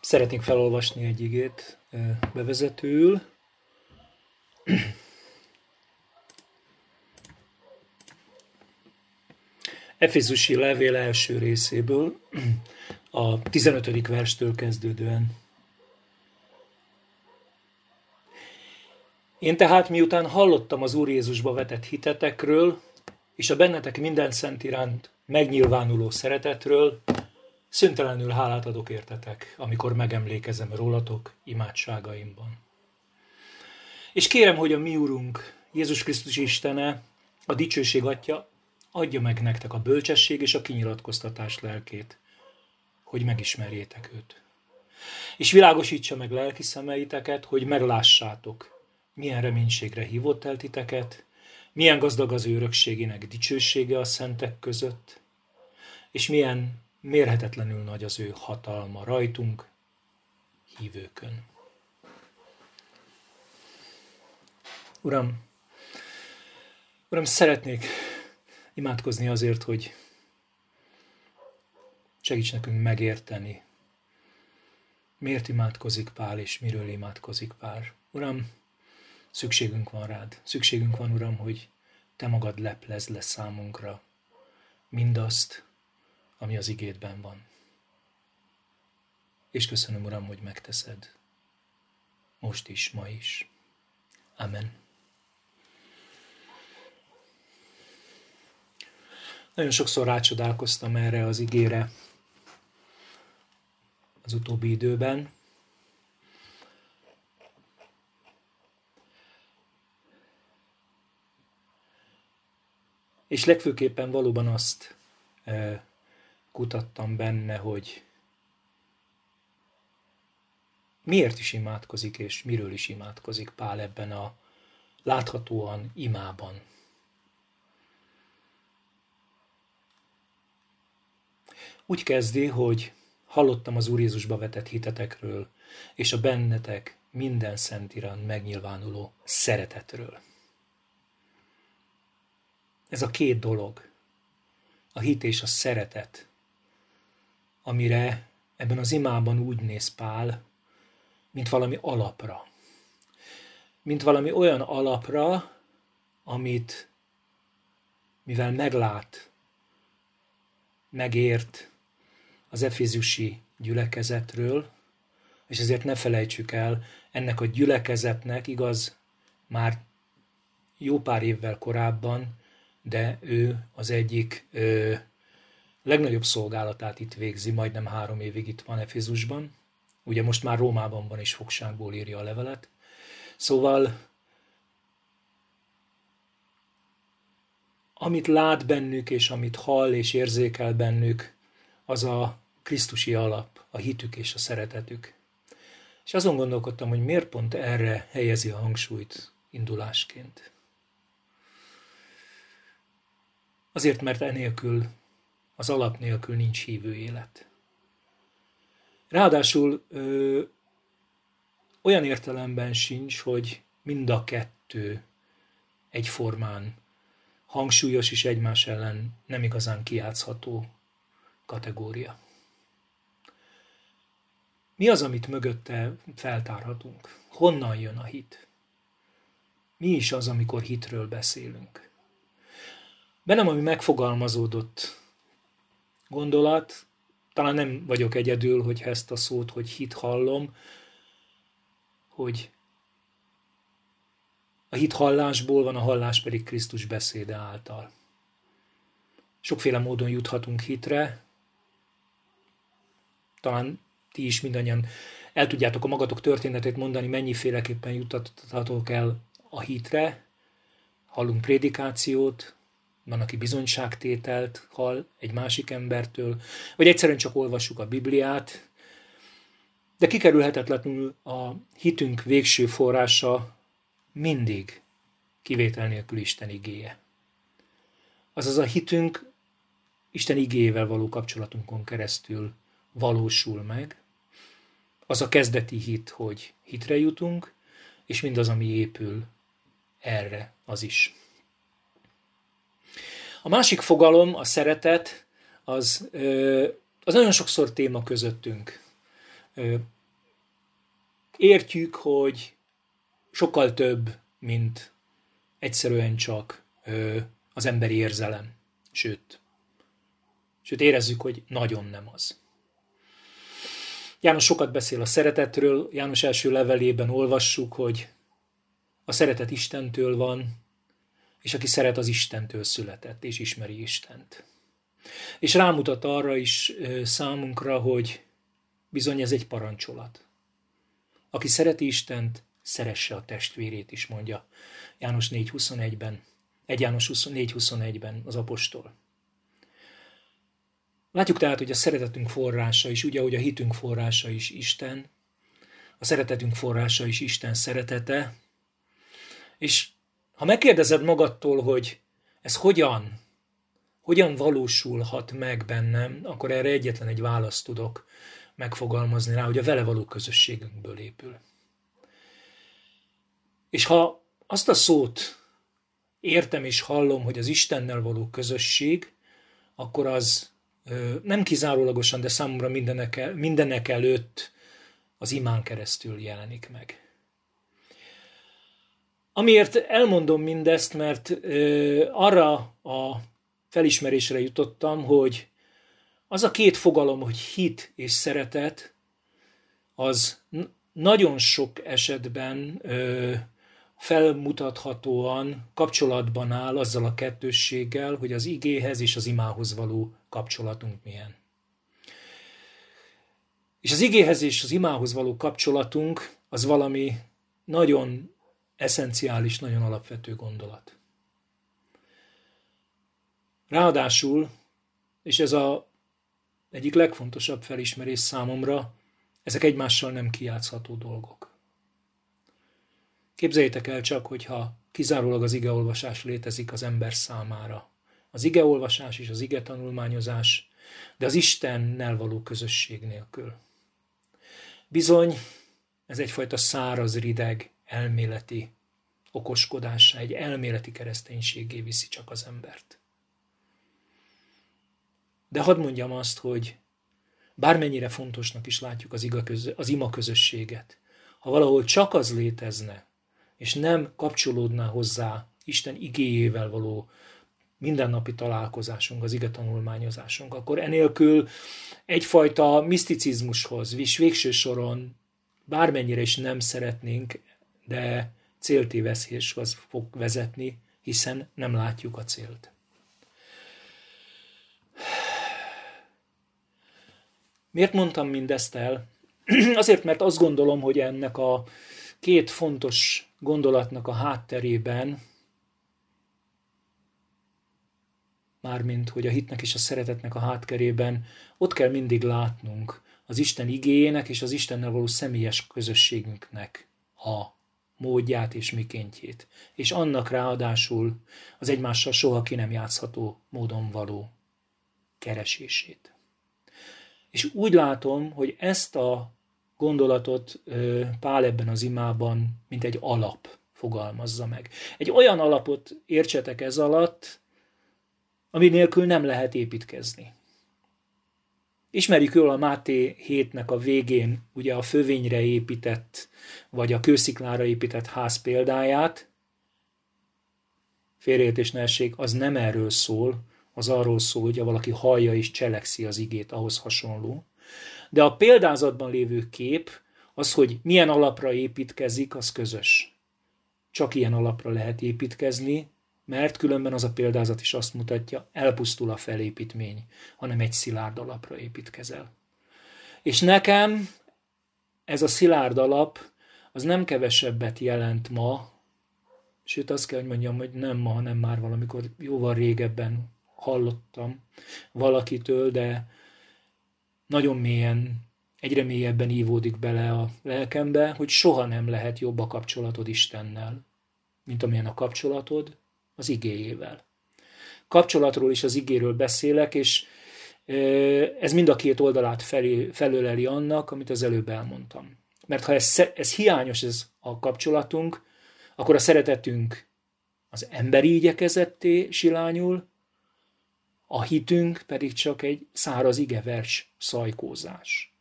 Szeretnék felolvasni egy igét bevezetőül. Efézusi levél első részéből, a 15. verstől kezdődően. Én tehát miután hallottam az Úr Jézusba vetett hitetekről, és a bennetek minden szent iránt megnyilvánuló szeretetről, szüntelenül hálát adok értetek, amikor megemlékezem rólatok imádságaimban. És kérem, hogy a mi Úrunk, Jézus Krisztus Istene, a dicsőség Atya, adja meg nektek a bölcsesség és a kinyilatkoztatás lelkét, hogy megismerjétek őt. És világosítsa meg lelki szemeiteket, hogy meglássátok, milyen reménységre hívott el titeket, milyen gazdag az örökségének dicsősége a szentek között, és milyen mérhetetlenül nagy az ő hatalma rajtunk, hívőkön. Uram, Uram, szeretnék imádkozni azért, hogy segíts nekünk megérteni, miért imádkozik Pál, és miről imádkozik Pál. Uram, szükségünk van rád. Szükségünk van, Uram, hogy Te magad leplez le számunkra mindazt, ami az igédben van. És köszönöm, Uram, hogy megteszed. Most is, ma is. Amen. Nagyon sokszor rácsodálkoztam erre az igére az utóbbi időben. És legfőképpen valóban azt e, kutattam benne, hogy miért is imádkozik, és miről is imádkozik Pál ebben a láthatóan imában. Úgy kezdi, hogy hallottam az Úr Jézusba vetett hitetekről, és a bennetek minden szent iránt megnyilvánuló szeretetről. Ez a két dolog, a hit és a szeretet, amire ebben az imában úgy néz Pál, mint valami alapra. Mint valami olyan alapra, amit mivel meglát, megért, az efézusi gyülekezetről, és ezért ne felejtsük el, ennek a gyülekezetnek igaz már jó pár évvel korábban, de ő az egyik ö, legnagyobb szolgálatát itt végzi, majdnem három évig itt van Efézusban. Ugye most már Rómában van és fogságból írja a levelet. Szóval amit lát bennük, és amit hall és érzékel bennük, az a Krisztusi alap, a hitük és a szeretetük. És azon gondolkodtam, hogy miért pont erre helyezi a hangsúlyt indulásként. Azért, mert enélkül, az alap nélkül nincs hívő élet. Ráadásul ö, olyan értelemben sincs, hogy mind a kettő egyformán hangsúlyos és egymás ellen nem igazán kiátszható kategória. Mi az, amit mögötte feltárhatunk? Honnan jön a hit? Mi is az, amikor hitről beszélünk? Bennem, ami megfogalmazódott gondolat, talán nem vagyok egyedül, hogy ezt a szót, hogy hit hallom, hogy a hit hallásból van, a hallás pedig Krisztus beszéde által. Sokféle módon juthatunk hitre, talán ti is mindannyian el tudjátok a magatok történetét mondani, mennyiféleképpen juttattatok el a hitre, hallunk prédikációt, van, aki bizonyságtételt hall egy másik embertől, vagy egyszerűen csak olvassuk a Bibliát, de kikerülhetetlenül a hitünk végső forrása mindig kivétel nélkül Isten igéje. Azaz a hitünk Isten igével való kapcsolatunkon keresztül valósul meg, az a kezdeti hit, hogy hitre jutunk, és mindaz, ami épül erre, az is. A másik fogalom, a szeretet, az, az nagyon sokszor téma közöttünk. értjük, hogy sokkal több, mint egyszerűen csak az emberi érzelem. Sőt, sőt érezzük, hogy nagyon nem az. János sokat beszél a szeretetről, János első levelében olvassuk, hogy a szeretet Istentől van, és aki szeret, az Istentől született, és ismeri Istent. És rámutat arra is számunkra, hogy bizony ez egy parancsolat. Aki szereti Istent, szeresse a testvérét is, mondja János 4.21-ben, 1 János 4.21-ben az apostol. Látjuk tehát, hogy a szeretetünk forrása is, ugye, hogy a hitünk forrása is Isten, a szeretetünk forrása is Isten szeretete, és ha megkérdezed magadtól, hogy ez hogyan, hogyan valósulhat meg bennem, akkor erre egyetlen egy választ tudok megfogalmazni rá, hogy a vele való közösségünkből épül. És ha azt a szót értem és hallom, hogy az Istennel való közösség, akkor az nem kizárólagosan, de számomra mindenek, el, mindenek előtt az imán keresztül jelenik meg. Amiért elmondom mindezt, mert arra a felismerésre jutottam, hogy az a két fogalom, hogy hit és szeretet, az nagyon sok esetben felmutathatóan kapcsolatban áll azzal a kettősséggel, hogy az igéhez és az imához való kapcsolatunk milyen. És az igéhez és az imához való kapcsolatunk az valami nagyon eszenciális, nagyon alapvető gondolat. Ráadásul, és ez a egyik legfontosabb felismerés számomra, ezek egymással nem kijátszható dolgok. Képzeljétek el csak, hogyha kizárólag az igeolvasás létezik az ember számára. Az igeolvasás és az ige tanulmányozás, de az Istennel való közösség nélkül. Bizony, ez egyfajta száraz, rideg, elméleti okoskodása, egy elméleti kereszténységé viszi csak az embert. De hadd mondjam azt, hogy bármennyire fontosnak is látjuk az, iga közö, az ima közösséget, ha valahol csak az létezne, és nem kapcsolódná hozzá Isten igéjével való mindennapi találkozásunk, az ige tanulmányozásunk, akkor enélkül egyfajta miszticizmushoz, és végső soron bármennyire is nem szeretnénk, de céltéveszéshez fog vezetni, hiszen nem látjuk a célt. Miért mondtam mindezt el? Azért, mert azt gondolom, hogy ennek a két fontos gondolatnak a hátterében, mármint hogy a hitnek és a szeretetnek a hátkerében, ott kell mindig látnunk az Isten igényének és az Istennel való személyes közösségünknek a módját és mikéntjét, és annak ráadásul az egymással soha ki nem játszható módon való keresését. És úgy látom, hogy ezt a gondolatot Pál ebben az imában, mint egy alap fogalmazza meg. Egy olyan alapot értsetek ez alatt, ami nélkül nem lehet építkezni. Ismerjük jól a Máté hétnek a végén ugye a fövényre épített, vagy a kősziklára épített ház példáját. Félreértés ne az nem erről szól, az arról szól, hogy valaki hallja és cselekszi az igét, ahhoz hasonló. De a példázatban lévő kép, az, hogy milyen alapra építkezik, az közös. Csak ilyen alapra lehet építkezni, mert különben az a példázat is azt mutatja, elpusztul a felépítmény, hanem egy szilárd alapra építkezel. És nekem ez a szilárd alap, az nem kevesebbet jelent ma, sőt azt kell, hogy mondjam, hogy nem ma, hanem már valamikor jóval régebben hallottam valakitől, de nagyon mélyen, egyre mélyebben ívódik bele a lelkembe, hogy soha nem lehet jobb a kapcsolatod Istennel, mint amilyen a kapcsolatod az igéjével. Kapcsolatról is az igéről beszélek, és ez mind a két oldalát felé, felöleli annak, amit az előbb elmondtam. Mert ha ez, ez hiányos, ez a kapcsolatunk, akkor a szeretetünk az emberi igyekezetté silányul, a hitünk pedig csak egy száraz igevers szajkózás.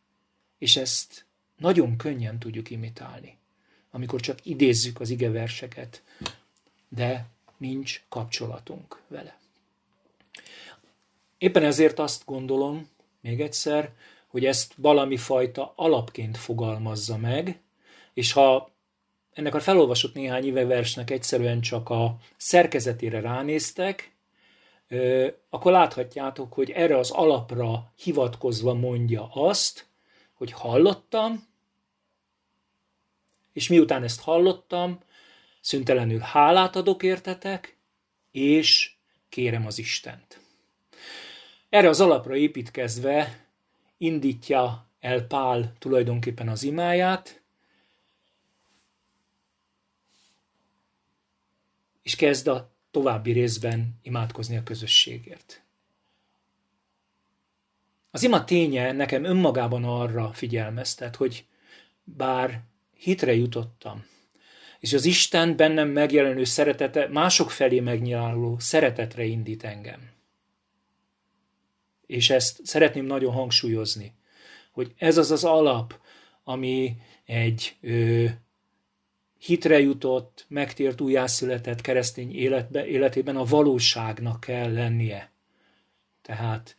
És ezt nagyon könnyen tudjuk imitálni, amikor csak idézzük az igeverseket, de nincs kapcsolatunk vele. Éppen ezért azt gondolom, még egyszer, hogy ezt valami fajta alapként fogalmazza meg, és ha ennek a felolvasott néhány éve versnek egyszerűen csak a szerkezetére ránéztek, akkor láthatjátok, hogy erre az alapra hivatkozva mondja azt, hogy hallottam, és miután ezt hallottam, szüntelenül hálát adok értetek, és kérem az Istent. Erre az alapra építkezve indítja el Pál tulajdonképpen az imáját, és kezd a további részben imádkozni a közösségért. Az ima ténye nekem önmagában arra figyelmeztet, hogy bár hitre jutottam, és az Isten bennem megjelenő szeretete mások felé megnyilvánuló szeretetre indít engem. És ezt szeretném nagyon hangsúlyozni, hogy ez az az alap, ami egy ö, hitre jutott, megtért, újjászületett keresztény életbe, életében a valóságnak kell lennie. Tehát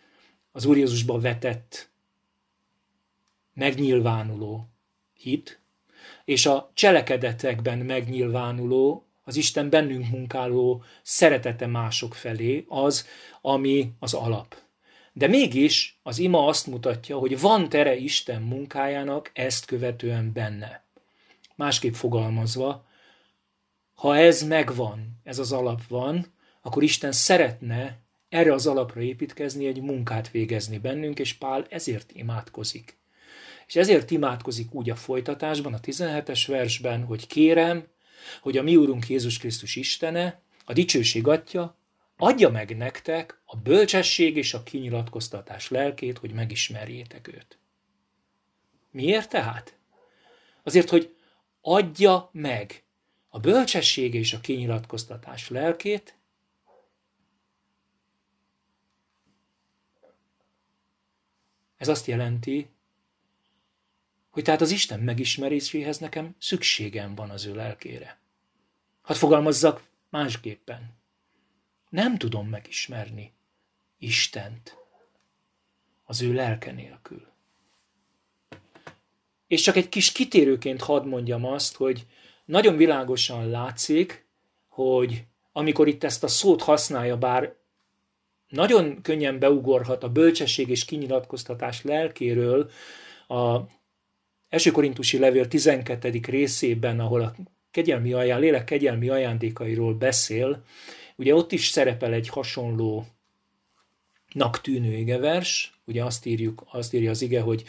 az Úr Jézusba vetett, megnyilvánuló hit, és a cselekedetekben megnyilvánuló, az Isten bennünk munkáló szeretete mások felé az, ami az alap. De mégis az ima azt mutatja, hogy van tere Isten munkájának ezt követően benne. Másképp fogalmazva, ha ez megvan, ez az alap van, akkor Isten szeretne erre az alapra építkezni, egy munkát végezni bennünk, és Pál ezért imádkozik. És ezért imádkozik úgy a folytatásban, a 17-es versben, hogy kérem, hogy a mi Úrunk Jézus Krisztus Istene, a dicsőség atya, adja meg nektek a bölcsesség és a kinyilatkoztatás lelkét, hogy megismerjétek őt. Miért tehát? Azért, hogy adja meg a bölcsesség és a kinyilatkoztatás lelkét, ez azt jelenti, hogy tehát az Isten megismeréséhez nekem szükségem van az ő lelkére. Hadd fogalmazzak másképpen. Nem tudom megismerni Istent az ő lelke nélkül. És csak egy kis kitérőként hadd mondjam azt, hogy nagyon világosan látszik, hogy amikor itt ezt a szót használja, bár nagyon könnyen beugorhat a bölcsesség és kinyilatkoztatás lelkéről a első korintusi levél 12. részében, ahol a kegyelmi aján, lélek kegyelmi ajándékairól beszél, ugye ott is szerepel egy hasonló nak tűnő igevers, ugye azt, írjuk, azt írja az ige, hogy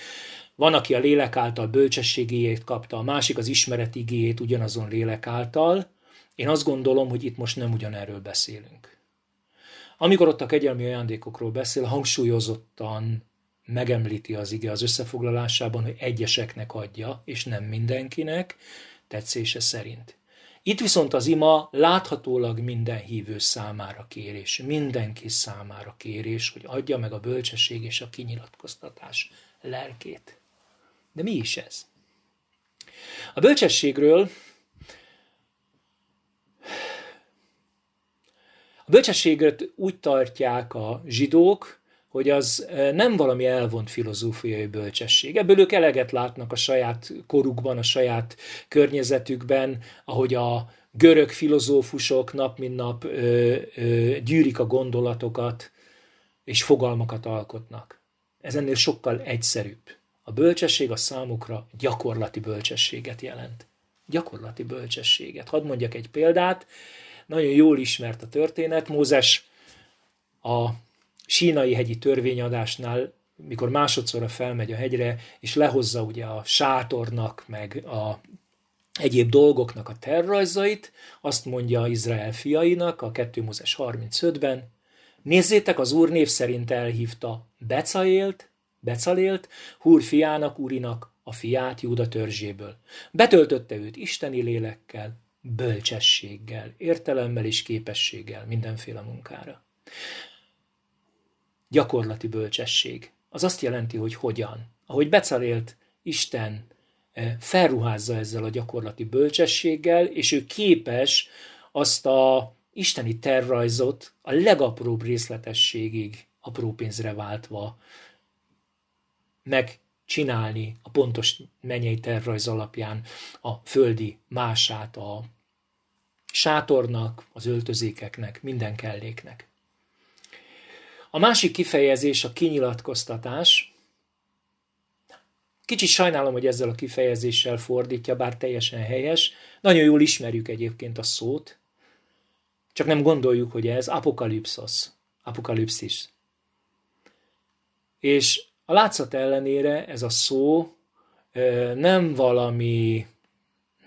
van, aki a lélek által bölcsességéjét kapta, a másik az ismeret igéjét ugyanazon lélek által. Én azt gondolom, hogy itt most nem ugyanerről beszélünk. Amikor ott a kegyelmi ajándékokról beszél, hangsúlyozottan megemlíti az ige az összefoglalásában, hogy egyeseknek adja, és nem mindenkinek, tetszése szerint. Itt viszont az ima láthatólag minden hívő számára kérés, mindenki számára kérés, hogy adja meg a bölcsesség és a kinyilatkoztatás lelkét. De mi is ez? A bölcsességről a bölcsességet úgy tartják a zsidók, hogy az nem valami elvont filozófiai bölcsesség. Ebből ők eleget látnak a saját korukban, a saját környezetükben, ahogy a görög filozófusok nap mint nap ö, ö, gyűrik a gondolatokat, és fogalmakat alkotnak. Ez ennél sokkal egyszerűbb. A bölcsesség a számukra gyakorlati bölcsességet jelent. Gyakorlati bölcsességet. Hadd mondjak egy példát. Nagyon jól ismert a történet. Mózes a sínai hegyi törvényadásnál, mikor másodszorra felmegy a hegyre, és lehozza ugye a sátornak, meg a egyéb dolgoknak a terrajzait, azt mondja Izrael fiainak a 2 Mózes 35-ben, nézzétek, az Úr név szerint elhívta Becaélt, Becalélt, Húr fiának, Úrinak, a fiát Júda törzséből. Betöltötte őt isteni lélekkel, bölcsességgel, értelemmel és képességgel mindenféle munkára. Gyakorlati bölcsesség. Az azt jelenti, hogy hogyan. Ahogy Becalélt Isten felruházza ezzel a gyakorlati bölcsességgel, és ő képes azt a isteni terrajzot a legapróbb részletességig apró pénzre váltva megcsinálni a pontos mennyei tervrajz alapján a földi mását a sátornak, az öltözékeknek, minden kelléknek. A másik kifejezés a kinyilatkoztatás. Kicsit sajnálom, hogy ezzel a kifejezéssel fordítja, bár teljesen helyes. Nagyon jól ismerjük egyébként a szót, csak nem gondoljuk, hogy ez apokalipszos, apokalipszis. És a látszat ellenére ez a szó nem valami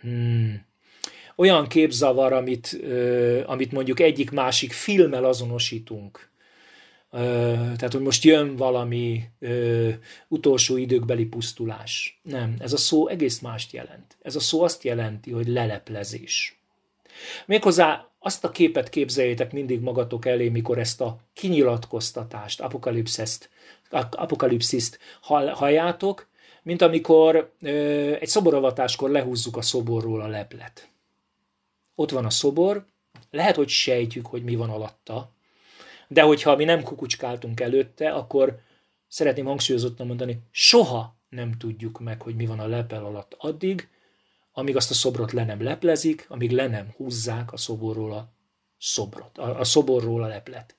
hmm, olyan képzavar, amit, amit mondjuk egyik-másik filmmel azonosítunk. Tehát, hogy most jön valami utolsó időkbeli pusztulás. Nem, ez a szó egész mást jelent. Ez a szó azt jelenti, hogy leleplezés. Méghozzá azt a képet képzeljétek mindig magatok elé, mikor ezt a kinyilatkoztatást, apokalipsziszt, apokalipsziszt halljátok, mint amikor ö, egy szoboravatáskor lehúzzuk a szoborról a leplet. Ott van a szobor, lehet, hogy sejtjük, hogy mi van alatta, de hogyha mi nem kukucskáltunk előtte, akkor szeretném hangsúlyozottan mondani, soha nem tudjuk meg, hogy mi van a lepel alatt addig, amíg azt a szobrot le nem leplezik, amíg le nem húzzák a szoborról a szobrot, a, a szoborról a leplet.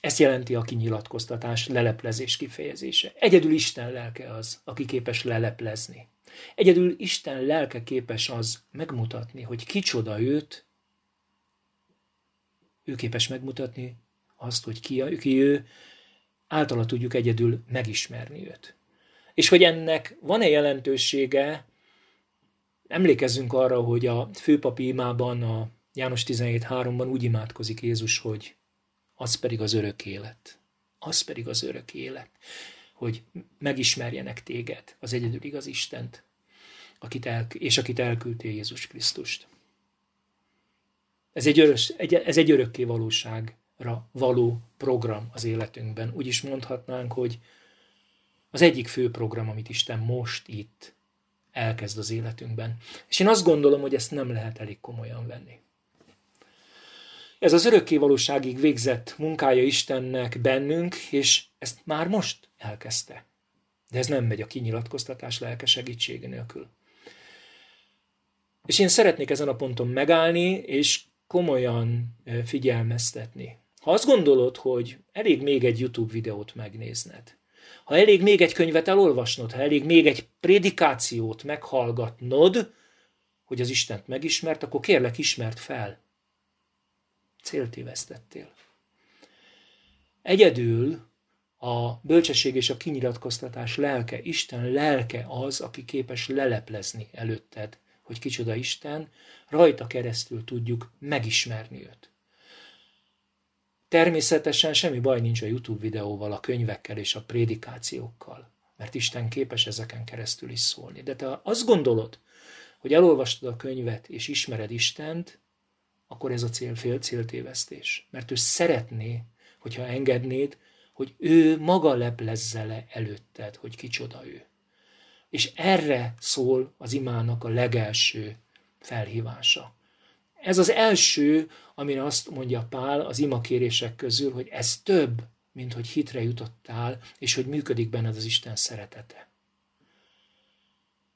Ezt jelenti a kinyilatkoztatás, leleplezés kifejezése. Egyedül Isten lelke az, aki képes leleplezni. Egyedül Isten lelke képes az megmutatni, hogy kicsoda őt, ő képes megmutatni azt, hogy ki, ki ő, általa tudjuk egyedül megismerni őt. És hogy ennek van-e jelentősége, Emlékezzünk arra, hogy a főpapi imában, a János 17.3-ban úgy imádkozik Jézus, hogy az pedig az örök élet. Az pedig az örök élet, hogy megismerjenek téged, az egyedül igaz Istent, akit el, és akit elküldtél Jézus Krisztust. Ez egy, örös, egy, ez egy örökké valóságra való program az életünkben. Úgy is mondhatnánk, hogy az egyik fő program, amit Isten most itt elkezd az életünkben. És én azt gondolom, hogy ezt nem lehet elég komolyan venni. Ez az örökkévalóságig végzett munkája Istennek bennünk, és ezt már most elkezdte. De ez nem megy a kinyilatkoztatás lelke segítsége nélkül. És én szeretnék ezen a ponton megállni, és komolyan figyelmeztetni. Ha azt gondolod, hogy elég még egy YouTube videót megnézned, ha elég még egy könyvet elolvasnod, ha elég még egy prédikációt meghallgatnod, hogy az Istent megismert, akkor kérlek, ismert fel. Céltévesztettél. Egyedül a bölcsesség és a kinyilatkoztatás lelke, Isten lelke az, aki képes leleplezni előtted, hogy kicsoda Isten, rajta keresztül tudjuk megismerni őt. Természetesen semmi baj nincs a YouTube videóval, a könyvekkel és a prédikációkkal, mert Isten képes ezeken keresztül is szólni. De te azt gondolod, hogy elolvastad a könyvet és ismered Istent, akkor ez a cél, fél céltévesztés. Mert ő szeretné, hogyha engednéd, hogy ő maga leplezze le előtted, hogy kicsoda ő. És erre szól az imának a legelső felhívása. Ez az első, amire azt mondja Pál az imakérések közül, hogy ez több, mint hogy hitre jutottál, és hogy működik benned az Isten szeretete.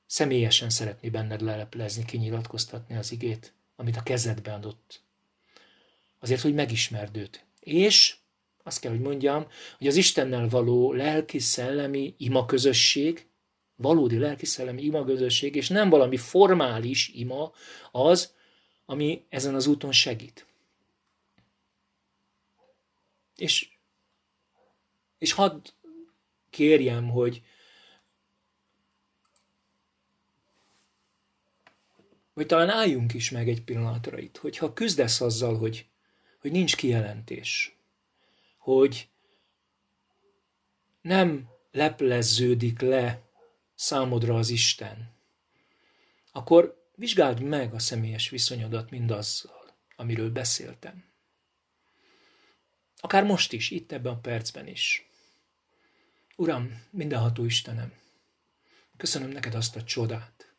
Személyesen szeretné benned leleplezni, kinyilatkoztatni az igét, amit a kezedbe adott. Azért, hogy megismerd őt. És azt kell, hogy mondjam, hogy az Istennel való lelki-szellemi ima közösség, valódi lelki-szellemi ima közösség, és nem valami formális ima, az, ami ezen az úton segít. És, és hadd kérjem, hogy hogy talán álljunk is meg egy pillanatra itt, hogyha küzdesz azzal, hogy, hogy nincs kijelentés, hogy nem lepleződik le számodra az Isten, akkor Vizsgáld meg a személyes viszonyodat mindazzal, amiről beszéltem. Akár most is, itt ebben a percben is. Uram, mindenható Istenem, Köszönöm neked azt a csodát,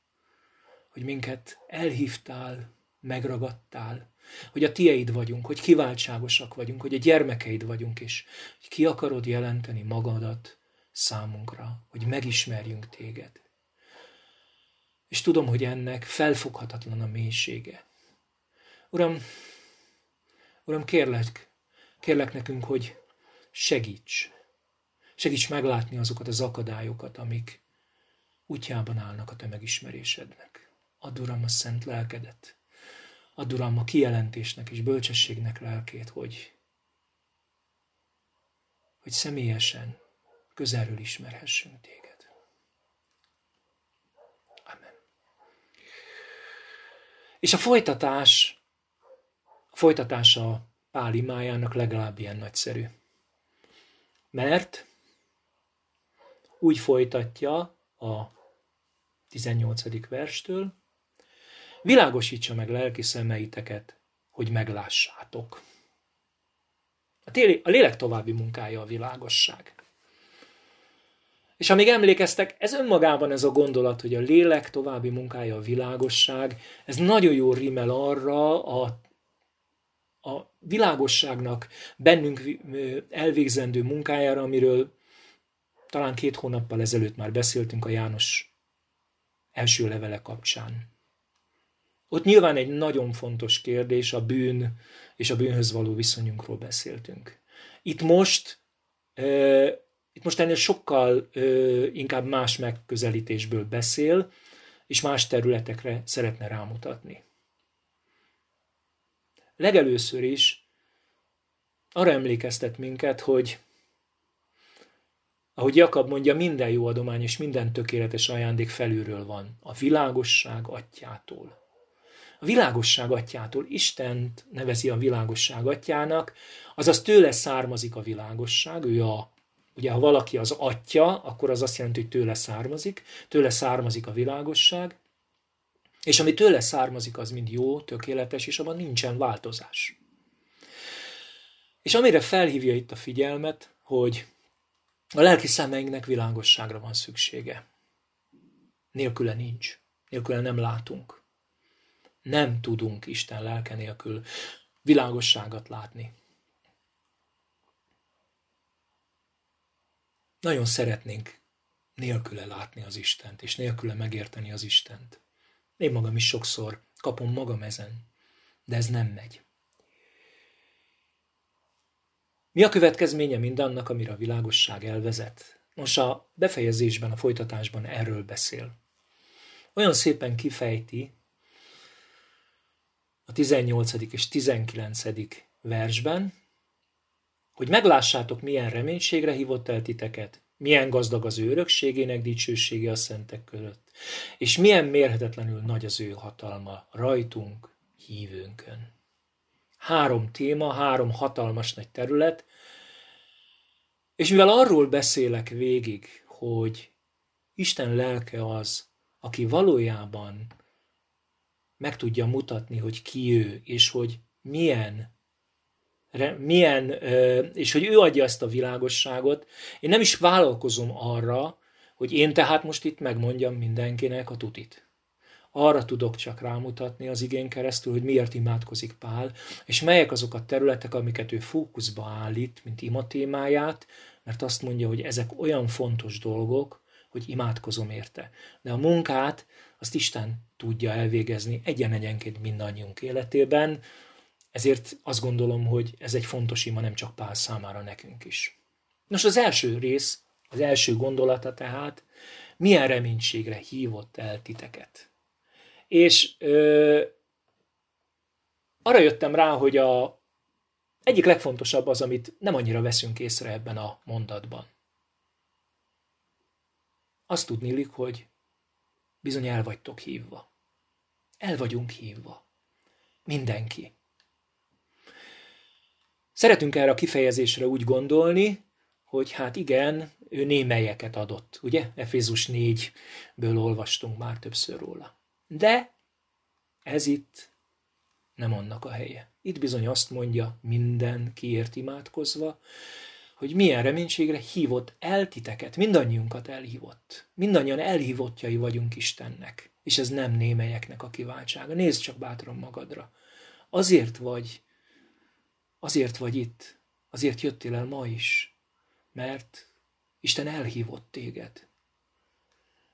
hogy minket elhívtál, megragadtál, hogy a tieid vagyunk, hogy kiváltságosak vagyunk, hogy a gyermekeid vagyunk, és hogy ki akarod jelenteni magadat számunkra, hogy megismerjünk téged. És tudom, hogy ennek felfoghatatlan a mélysége. Uram, Uram, kérlek, kérlek nekünk, hogy segíts. Segíts meglátni azokat az akadályokat, amik útjában állnak a te megismerésednek. Add, Uram, a szent lelkedet. Add, Uram, a kijelentésnek és bölcsességnek lelkét, hogy, hogy személyesen, közelről ismerhessünk téged. Amen. És a folytatás, a folytatása Pál imájának legalább ilyen nagyszerű. Mert úgy folytatja a 18. verstől, világosítsa meg lelki szemeiteket, hogy meglássátok. A, téli, a lélek további munkája a világosság. És amíg emlékeztek, ez önmagában ez a gondolat, hogy a lélek további munkája a világosság, ez nagyon jó rímel arra a, a világosságnak bennünk elvégzendő munkájára, amiről talán két hónappal ezelőtt már beszéltünk a János első levele kapcsán. Ott nyilván egy nagyon fontos kérdés, a bűn és a bűnhöz való viszonyunkról beszéltünk. Itt most, itt most ennél sokkal uh, inkább más megközelítésből beszél, és más területekre szeretne rámutatni. Legelőször is arra emlékeztet minket, hogy ahogy Jakab mondja, minden jó adomány és minden tökéletes ajándék felülről van, a világosság atyától. A világosság atyától Istent nevezi a világosság atyának, azaz tőle származik a világosság, ő a Ugye, ha valaki az atya, akkor az azt jelenti, hogy tőle származik, tőle származik a világosság, és ami tőle származik, az mind jó, tökéletes, és abban nincsen változás. És amire felhívja itt a figyelmet, hogy a lelki szemeinknek világosságra van szüksége. Nélküle nincs. Nélküle nem látunk. Nem tudunk Isten lelke nélkül világosságot látni. Nagyon szeretnénk nélküle látni az Istent, és nélküle megérteni az Istent. Én magam is sokszor kapom magam ezen, de ez nem megy. Mi a következménye mindannak, amire a világosság elvezet? Most a befejezésben, a folytatásban erről beszél. Olyan szépen kifejti a 18. és 19. versben, hogy meglássátok, milyen reménységre hívott el titeket, milyen gazdag az ő örökségének dicsősége a szentek között, és milyen mérhetetlenül nagy az ő hatalma rajtunk, hívőnkön. Három téma, három hatalmas nagy terület, és mivel arról beszélek végig, hogy Isten lelke az, aki valójában meg tudja mutatni, hogy ki ő, és hogy milyen, milyen és hogy ő adja ezt a világosságot, én nem is vállalkozom arra, hogy én tehát most itt megmondjam mindenkinek a tutit arra tudok csak rámutatni az igén keresztül, hogy miért imádkozik Pál, és melyek azok a területek, amiket ő fókuszba állít, mint ima témáját, mert azt mondja, hogy ezek olyan fontos dolgok, hogy imádkozom érte. De a munkát azt Isten tudja elvégezni egyen-egyenként mindannyiunk életében, ezért azt gondolom, hogy ez egy fontos ima nem csak Pál számára, nekünk is. Nos, az első rész, az első gondolata tehát, milyen reménységre hívott el titeket. És ö, arra jöttem rá, hogy a egyik legfontosabb az, amit nem annyira veszünk észre ebben a mondatban. Azt tudnélik, hogy bizony el vagytok hívva. El vagyunk hívva. Mindenki. Szeretünk erre a kifejezésre úgy gondolni, hogy hát igen, ő némelyeket adott, ugye? Efézus 4-ből olvastunk már többször róla. De ez itt nem annak a helye. Itt bizony azt mondja, minden kiért imádkozva, hogy milyen reménységre hívott el titeket, mindannyiunkat elhívott. Mindannyian elhívottjai vagyunk Istennek, és ez nem némelyeknek a kiváltsága. Nézd csak bátran magadra. Azért vagy, azért vagy itt, azért jöttél el ma is, mert Isten elhívott téged.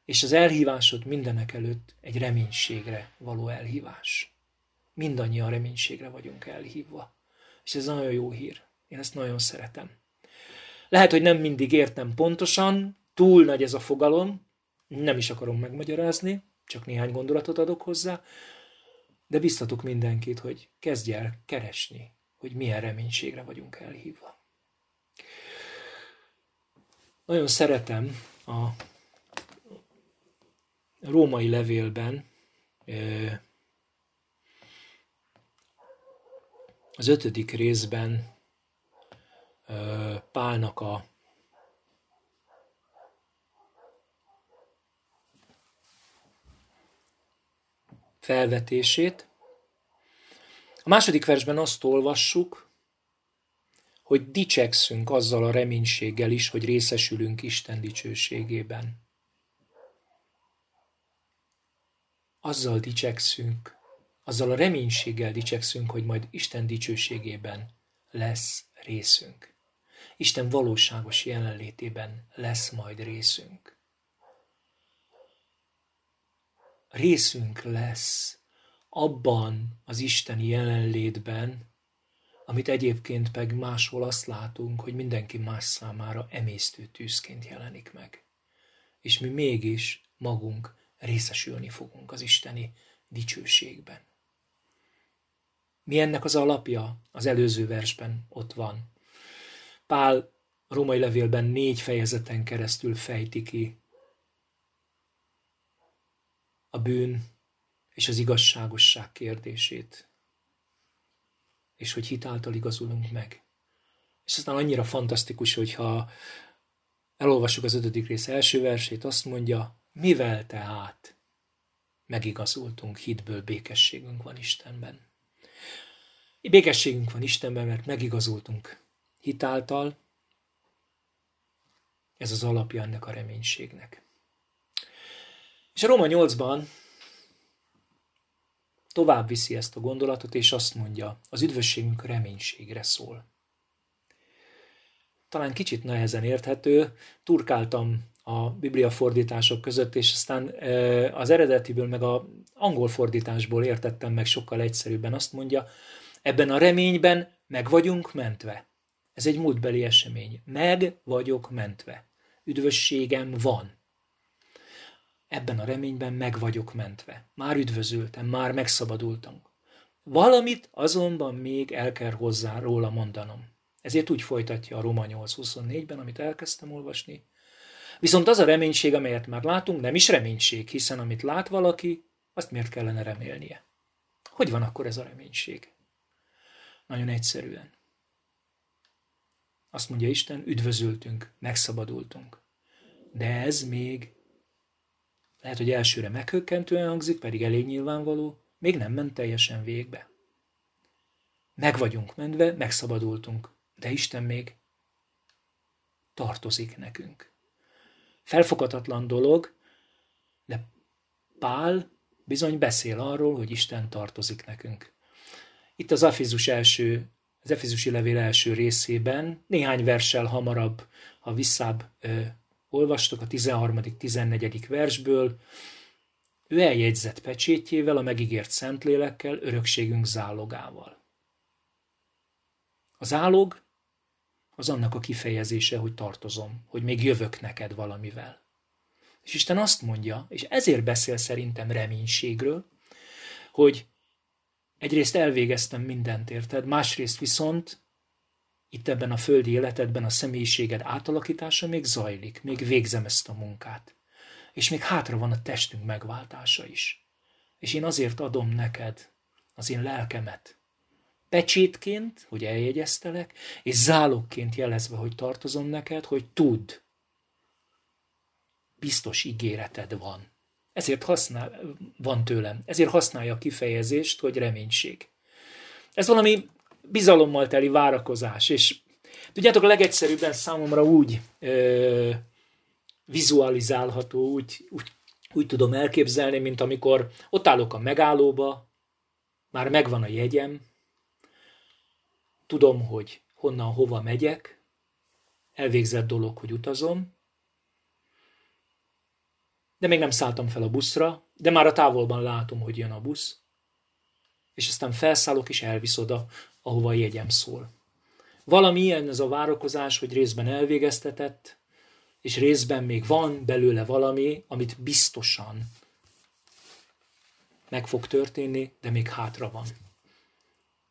És az elhívásod mindenek előtt egy reménységre való elhívás. Mindannyian reménységre vagyunk elhívva. És ez nagyon jó hír. Én ezt nagyon szeretem. Lehet, hogy nem mindig értem pontosan, túl nagy ez a fogalom, nem is akarom megmagyarázni, csak néhány gondolatot adok hozzá, de biztatok mindenkit, hogy kezdj el keresni, hogy milyen reménységre vagyunk elhívva. Nagyon szeretem a római levélben az ötödik részben Pálnak a felvetését. A második versben azt olvassuk, hogy dicsekszünk azzal a reménységgel is, hogy részesülünk Isten dicsőségében. Azzal dicsekszünk, azzal a reménységgel dicsekszünk, hogy majd Isten dicsőségében lesz részünk. Isten valóságos jelenlétében lesz majd részünk. Részünk lesz abban az isteni jelenlétben, amit egyébként meg máshol azt látunk, hogy mindenki más számára emésztő tűzként jelenik meg. És mi mégis magunk részesülni fogunk az isteni dicsőségben. Mi ennek az alapja? Az előző versben ott van. Pál a római levélben négy fejezeten keresztül fejti ki a bűn és az igazságosság kérdését, és hogy hitáltal igazulunk meg. És aztán annyira fantasztikus, hogyha elolvassuk az ötödik rész első versét, azt mondja, mivel tehát megigazultunk, hitből békességünk van Istenben. Békességünk van Istenben, mert megigazultunk hitáltal. Ez az alapja ennek a reménységnek. És a Róma 8-ban tovább viszi ezt a gondolatot, és azt mondja, az üdvösségünk reménységre szól. Talán kicsit nehezen érthető, turkáltam a biblia fordítások között, és aztán az eredetiből meg a angol fordításból értettem meg sokkal egyszerűbben. Azt mondja, ebben a reményben meg vagyunk mentve. Ez egy múltbeli esemény. Meg vagyok mentve. Üdvösségem van. Ebben a reményben meg vagyok mentve. Már üdvözültem, már megszabadultam. Valamit azonban még el kell hozzá róla mondanom. Ezért úgy folytatja a Roma 8.24-ben, amit elkezdtem olvasni. Viszont az a reménység, amelyet már látunk, nem is reménység, hiszen amit lát valaki, azt miért kellene remélnie? Hogy van akkor ez a reménység? Nagyon egyszerűen. Azt mondja Isten, üdvözültünk, megszabadultunk. De ez még lehet, hogy elsőre meghökkentően hangzik, pedig elég nyilvánvaló, még nem ment teljesen végbe. Meg vagyunk mentve, megszabadultunk, de Isten még tartozik nekünk. Felfogatatlan dolog, de Pál bizony beszél arról, hogy Isten tartozik nekünk. Itt az Afizus első az Efezusi levél első részében, néhány verssel hamarabb, ha visszább olvastok a 13.-14. versből, ő eljegyzett pecsétjével, a megígért Szentlélekkel, örökségünk zálogával. A zálog az annak a kifejezése, hogy tartozom, hogy még jövök neked valamivel. És Isten azt mondja, és ezért beszél szerintem reménységről, hogy Egyrészt elvégeztem mindent, érted? Másrészt viszont itt ebben a földi életedben a személyiséged átalakítása még zajlik, még végzem ezt a munkát. És még hátra van a testünk megváltása is. És én azért adom neked az én lelkemet. Pecsétként, hogy eljegyeztelek, és zálogként jelezve, hogy tartozom neked, hogy tudd, biztos ígéreted van. Ezért használ, van tőlem. Ezért használja a kifejezést, hogy reménység. Ez valami bizalommal teli várakozás, és Tudjátok, a legegyszerűbben számomra úgy ö, vizualizálható, úgy, úgy, úgy tudom elképzelni, mint amikor ott állok a megállóba, már megvan a jegyem, tudom, hogy honnan, hova megyek, elvégzett dolog, hogy utazom, de még nem szálltam fel a buszra, de már a távolban látom, hogy jön a busz, és aztán felszállok és elvisz oda, ahova a jegyem szól. Valami ilyen ez a várakozás, hogy részben elvégeztetett, és részben még van belőle valami, amit biztosan meg fog történni, de még hátra van.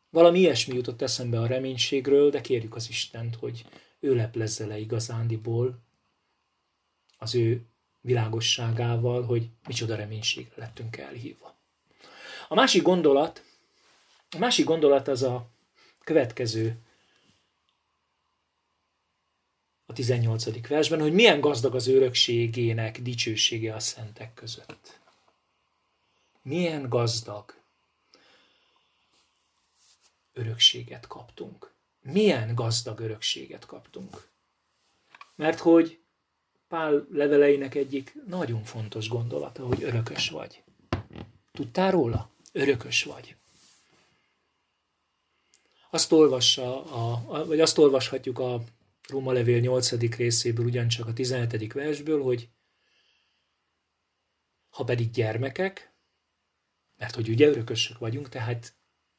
Valami ilyesmi jutott eszembe a reménységről, de kérjük az Istent, hogy ő leplezze le igazándiból az ő világosságával, hogy micsoda reménységre lettünk elhívva. A másik gondolat, a másik gondolat az a következő a 18. versben, hogy milyen gazdag az örökségének dicsősége a szentek között. Milyen gazdag örökséget kaptunk. Milyen gazdag örökséget kaptunk. Mert hogy Pál leveleinek egyik nagyon fontos gondolata, hogy örökös vagy. Tudtál róla? Örökös vagy. Azt olvassa, a, vagy azt olvashatjuk a Róma levél 8. részéből, ugyancsak a 17. versből, hogy ha pedig gyermekek, mert hogy ugye örökösök vagyunk, tehát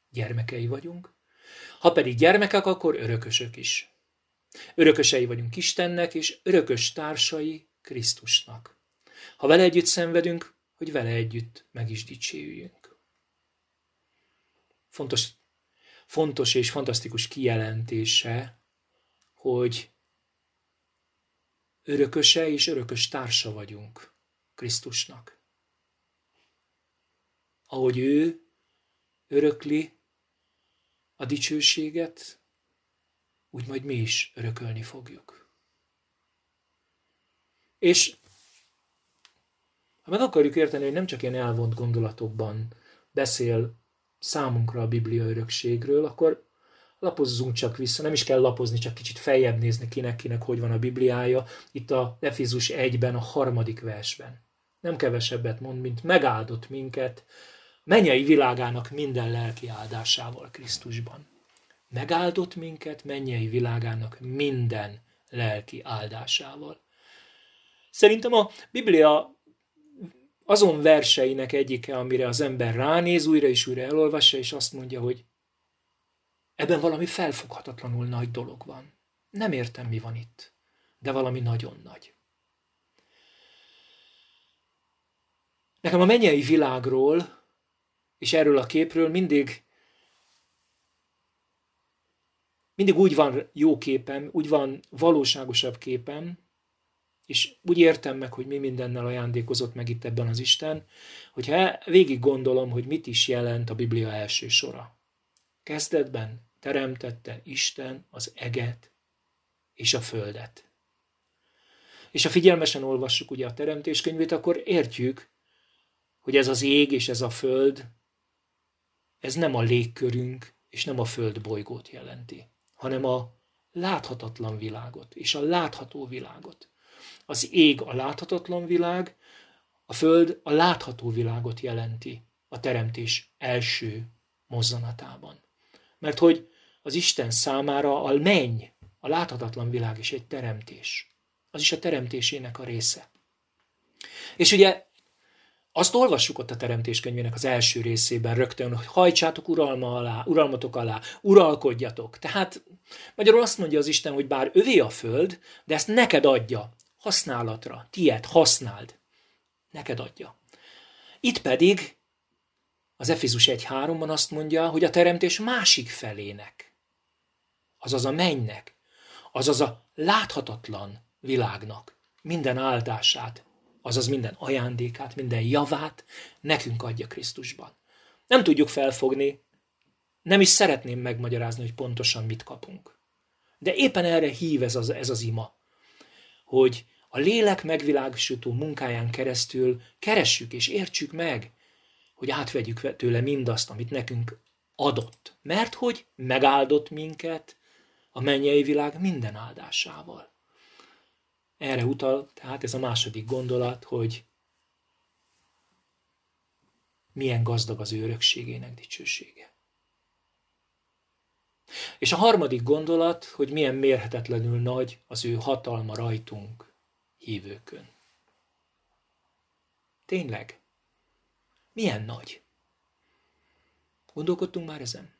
gyermekei vagyunk, ha pedig gyermekek, akkor örökösök is. Örökösei vagyunk Istennek, és örökös társai Krisztusnak. Ha vele együtt szenvedünk, hogy vele együtt meg is dicsérjünk. Fontos, fontos és fantasztikus kijelentése, hogy örököse és örökös társa vagyunk Krisztusnak. Ahogy ő örökli a dicsőséget, úgy majd mi is örökölni fogjuk. És ha meg akarjuk érteni, hogy nem csak ilyen elvont gondolatokban beszél számunkra a Biblia örökségről, akkor lapozzunk csak vissza, nem is kell lapozni, csak kicsit feljebb nézni kinek-kinek, hogy van a Bibliája. Itt a Efézus 1-ben, a harmadik versben. Nem kevesebbet mond, mint megáldott minket, mennyei világának minden lelki áldásával Krisztusban megáldott minket mennyei világának minden lelki áldásával. Szerintem a Biblia azon verseinek egyike, amire az ember ránéz, újra és újra elolvassa, és azt mondja, hogy ebben valami felfoghatatlanul nagy dolog van. Nem értem, mi van itt, de valami nagyon nagy. Nekem a mennyei világról és erről a képről mindig mindig úgy van jó képem, úgy van valóságosabb képem, és úgy értem meg, hogy mi mindennel ajándékozott meg itt ebben az Isten, hogyha végig gondolom, hogy mit is jelent a Biblia első sora. Kezdetben teremtette Isten az eget és a földet. És ha figyelmesen olvassuk ugye a teremtéskönyvét, akkor értjük, hogy ez az ég és ez a föld, ez nem a légkörünk és nem a föld bolygót jelenti hanem a láthatatlan világot és a látható világot. Az ég a láthatatlan világ, a föld a látható világot jelenti a teremtés első mozzanatában. Mert hogy az Isten számára a menny, a láthatatlan világ is egy teremtés. Az is a teremtésének a része. És ugye azt olvassuk ott a teremtéskönyvének az első részében rögtön, hogy hajtsátok uralma alá, uralmatok alá, uralkodjatok. Tehát magyarul azt mondja az Isten, hogy bár övé a föld, de ezt neked adja, használatra, tied, használd. Neked adja. Itt pedig az Efizus 1.3-ban azt mondja, hogy a teremtés másik felének, azaz a mennynek, azaz a láthatatlan világnak minden áldását azaz minden ajándékát, minden javát nekünk adja Krisztusban. Nem tudjuk felfogni, nem is szeretném megmagyarázni, hogy pontosan mit kapunk. De éppen erre hív ez az, ez az ima, hogy a lélek megvilágosító munkáján keresztül keressük és értsük meg, hogy átvegyük tőle mindazt, amit nekünk adott. Mert hogy megáldott minket a mennyei világ minden áldásával. Erre utal tehát ez a második gondolat, hogy milyen gazdag az ő örökségének dicsősége. És a harmadik gondolat, hogy milyen mérhetetlenül nagy az ő hatalma rajtunk, hívőkön. Tényleg? Milyen nagy? Gondolkodtunk már ezen?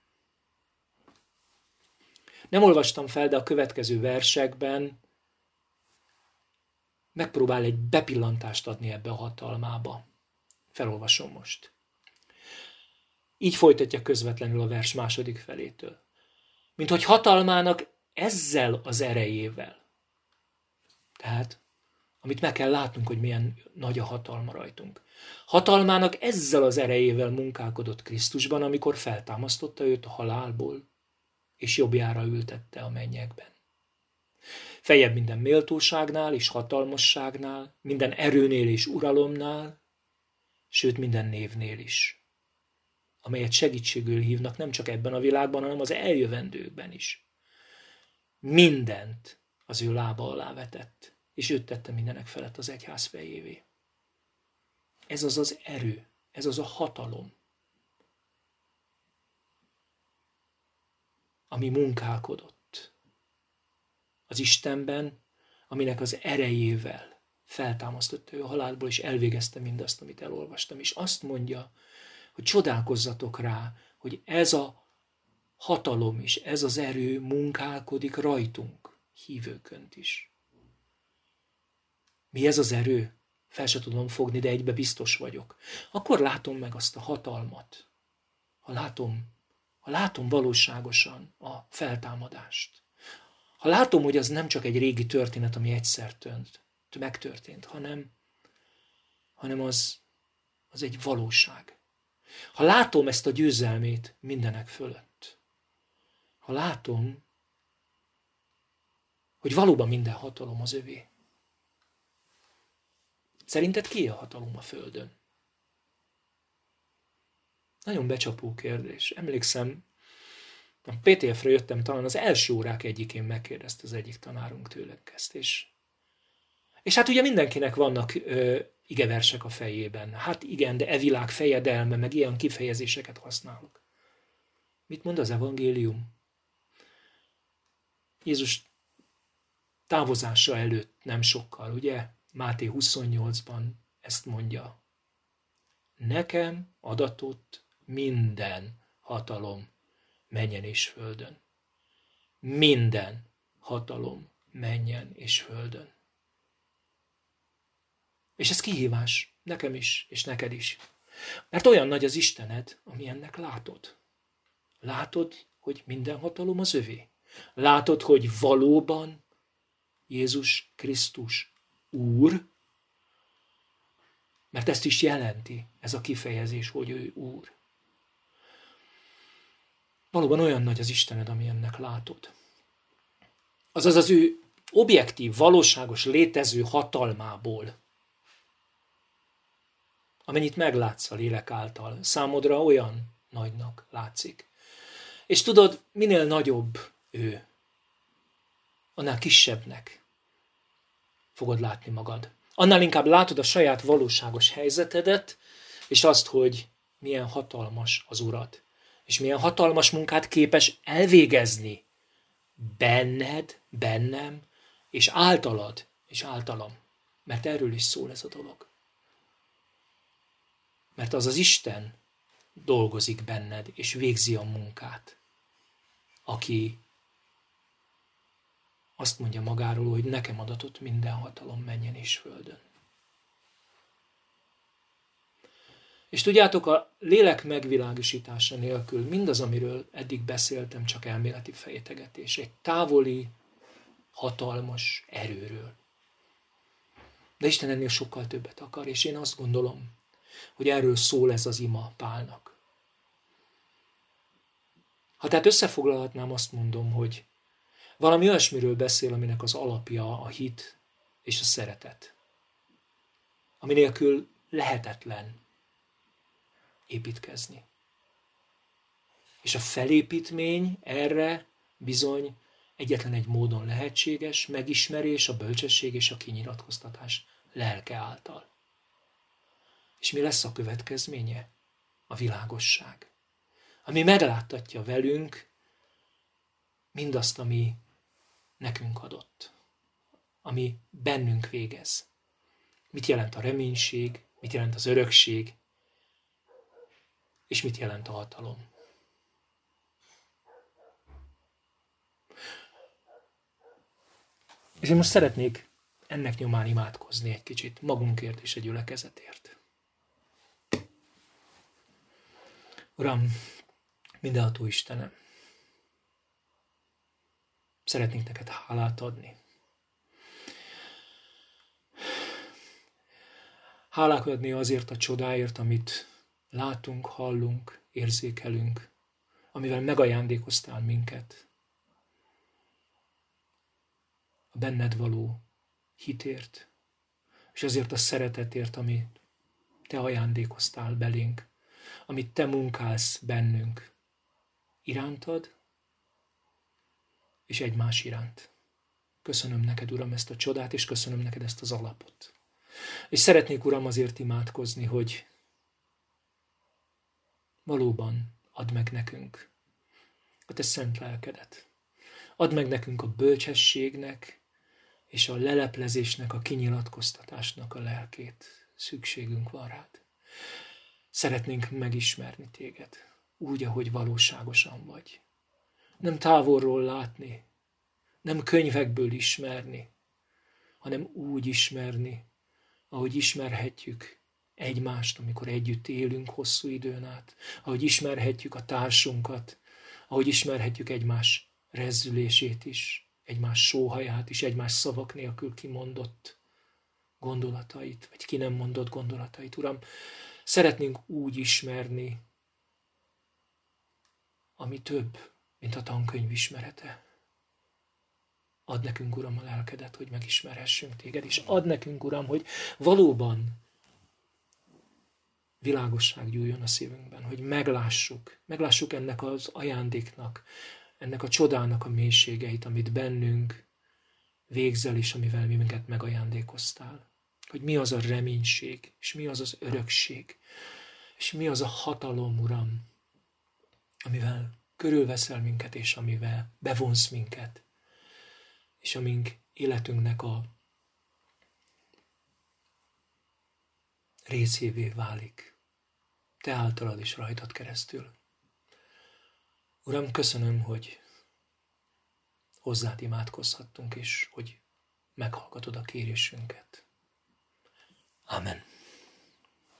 Nem olvastam fel, de a következő versekben megpróbál egy bepillantást adni ebbe a hatalmába. Felolvasom most. Így folytatja közvetlenül a vers második felétől. Mint hogy hatalmának ezzel az erejével. Tehát, amit meg kell látnunk, hogy milyen nagy a hatalma rajtunk. Hatalmának ezzel az erejével munkálkodott Krisztusban, amikor feltámasztotta őt a halálból, és jobbjára ültette a mennyekben. Fejebb minden méltóságnál és hatalmasságnál, minden erőnél és uralomnál, sőt minden névnél is, amelyet segítségül hívnak nem csak ebben a világban, hanem az eljövendőkben is. Mindent az ő lába alá vetett, és őt tette mindenek felett az egyház fejévé. Ez az az erő, ez az a hatalom, ami munkálkodott. Az Istenben, aminek az erejével feltámasztotta ő a halálból, és elvégezte mindazt, amit elolvastam. És azt mondja, hogy csodálkozzatok rá, hogy ez a hatalom és ez az erő munkálkodik rajtunk, hívőkönt is. Mi ez az erő? Fel se tudom fogni, de egybe biztos vagyok. Akkor látom meg azt a hatalmat. Ha látom ha látom valóságosan a feltámadást, ha látom, hogy az nem csak egy régi történet, ami egyszer tönt, megtörtént, hanem, hanem az, az egy valóság. Ha látom ezt a győzelmét mindenek fölött, ha látom, hogy valóban minden hatalom az övé. Szerinted ki a hatalom a Földön? Nagyon becsapó kérdés. Emlékszem, a PTF-re jöttem, talán az első órák egyikén megkérdezte az egyik tanárunk tőlek ezt, és, és hát ugye mindenkinek vannak ö, igeversek a fejében. Hát igen, de e világ fejedelme, meg ilyen kifejezéseket használok. Mit mond az evangélium? Jézus távozása előtt nem sokkal, ugye? Máté 28-ban ezt mondja. Nekem adatott minden hatalom menjen és földön. Minden hatalom menjen és földön. És ez kihívás nekem is, és neked is. Mert olyan nagy az Istened, ami ennek látod. Látod, hogy minden hatalom az övé. Látod, hogy valóban Jézus Krisztus Úr, mert ezt is jelenti ez a kifejezés, hogy ő Úr. Valóban olyan nagy az Istened, ami ennek látod. Azaz az ő objektív, valóságos, létező hatalmából, amennyit meglátsz a lélek által, számodra olyan nagynak látszik. És tudod, minél nagyobb ő, annál kisebbnek fogod látni magad. Annál inkább látod a saját valóságos helyzetedet, és azt, hogy milyen hatalmas az Urad és milyen hatalmas munkát képes elvégezni benned, bennem, és általad, és általam. Mert erről is szól ez a dolog. Mert az az Isten dolgozik benned, és végzi a munkát, aki azt mondja magáról, hogy nekem adatott minden hatalom menjen és földön. És tudjátok, a lélek megvilágosítása nélkül mindaz, amiről eddig beszéltem, csak elméleti fejtegetés. Egy távoli, hatalmas erőről. De Isten ennél sokkal többet akar, és én azt gondolom, hogy erről szól ez az ima Pálnak. Ha tehát összefoglalhatnám, azt mondom, hogy valami olyasmiről beszél, aminek az alapja a hit és a szeretet. Ami nélkül lehetetlen építkezni. És a felépítmény erre bizony egyetlen egy módon lehetséges megismerés, a bölcsesség és a kinyilatkoztatás lelke által. És mi lesz a következménye? A világosság. Ami megláttatja velünk mindazt, ami nekünk adott. Ami bennünk végez. Mit jelent a reménység, mit jelent az örökség, és mit jelent a hatalom. És én most szeretnék ennek nyomán imádkozni egy kicsit, magunkért és a gyülekezetért. Uram, mindenható Istenem, szeretnénk neked hálát adni. Hálát adni azért a csodáért, amit látunk, hallunk, érzékelünk, amivel megajándékoztál minket. A benned való hitért, és azért a szeretetért, amit te ajándékoztál belénk, amit te munkálsz bennünk, irántad, és egymás iránt. Köszönöm neked, Uram, ezt a csodát, és köszönöm neked ezt az alapot. És szeretnék, Uram, azért imádkozni, hogy valóban add meg nekünk a te szent lelkedet. Add meg nekünk a bölcsességnek és a leleplezésnek, a kinyilatkoztatásnak a lelkét. Szükségünk van rád. Szeretnénk megismerni téged, úgy, ahogy valóságosan vagy. Nem távolról látni, nem könyvekből ismerni, hanem úgy ismerni, ahogy ismerhetjük egymást, amikor együtt élünk hosszú időn át, ahogy ismerhetjük a társunkat, ahogy ismerhetjük egymás rezzülését is, egymás sóhaját is, egymás szavak nélkül kimondott gondolatait, vagy ki nem mondott gondolatait. Uram, szeretnénk úgy ismerni, ami több, mint a tankönyv ismerete. Add nekünk, Uram, a lelkedet, hogy megismerhessünk téged, és add nekünk, Uram, hogy valóban világosság gyújjon a szívünkben, hogy meglássuk, meglássuk ennek az ajándéknak, ennek a csodának a mélységeit, amit bennünk végzel is, amivel mi minket megajándékoztál. Hogy mi az a reménység, és mi az az örökség, és mi az a hatalom, Uram, amivel körülveszel minket, és amivel bevonsz minket, és amink életünknek a részévé válik. Te általad is rajtad keresztül. Uram, köszönöm, hogy hozzád imádkozhattunk, és hogy meghallgatod a kérésünket. Amen.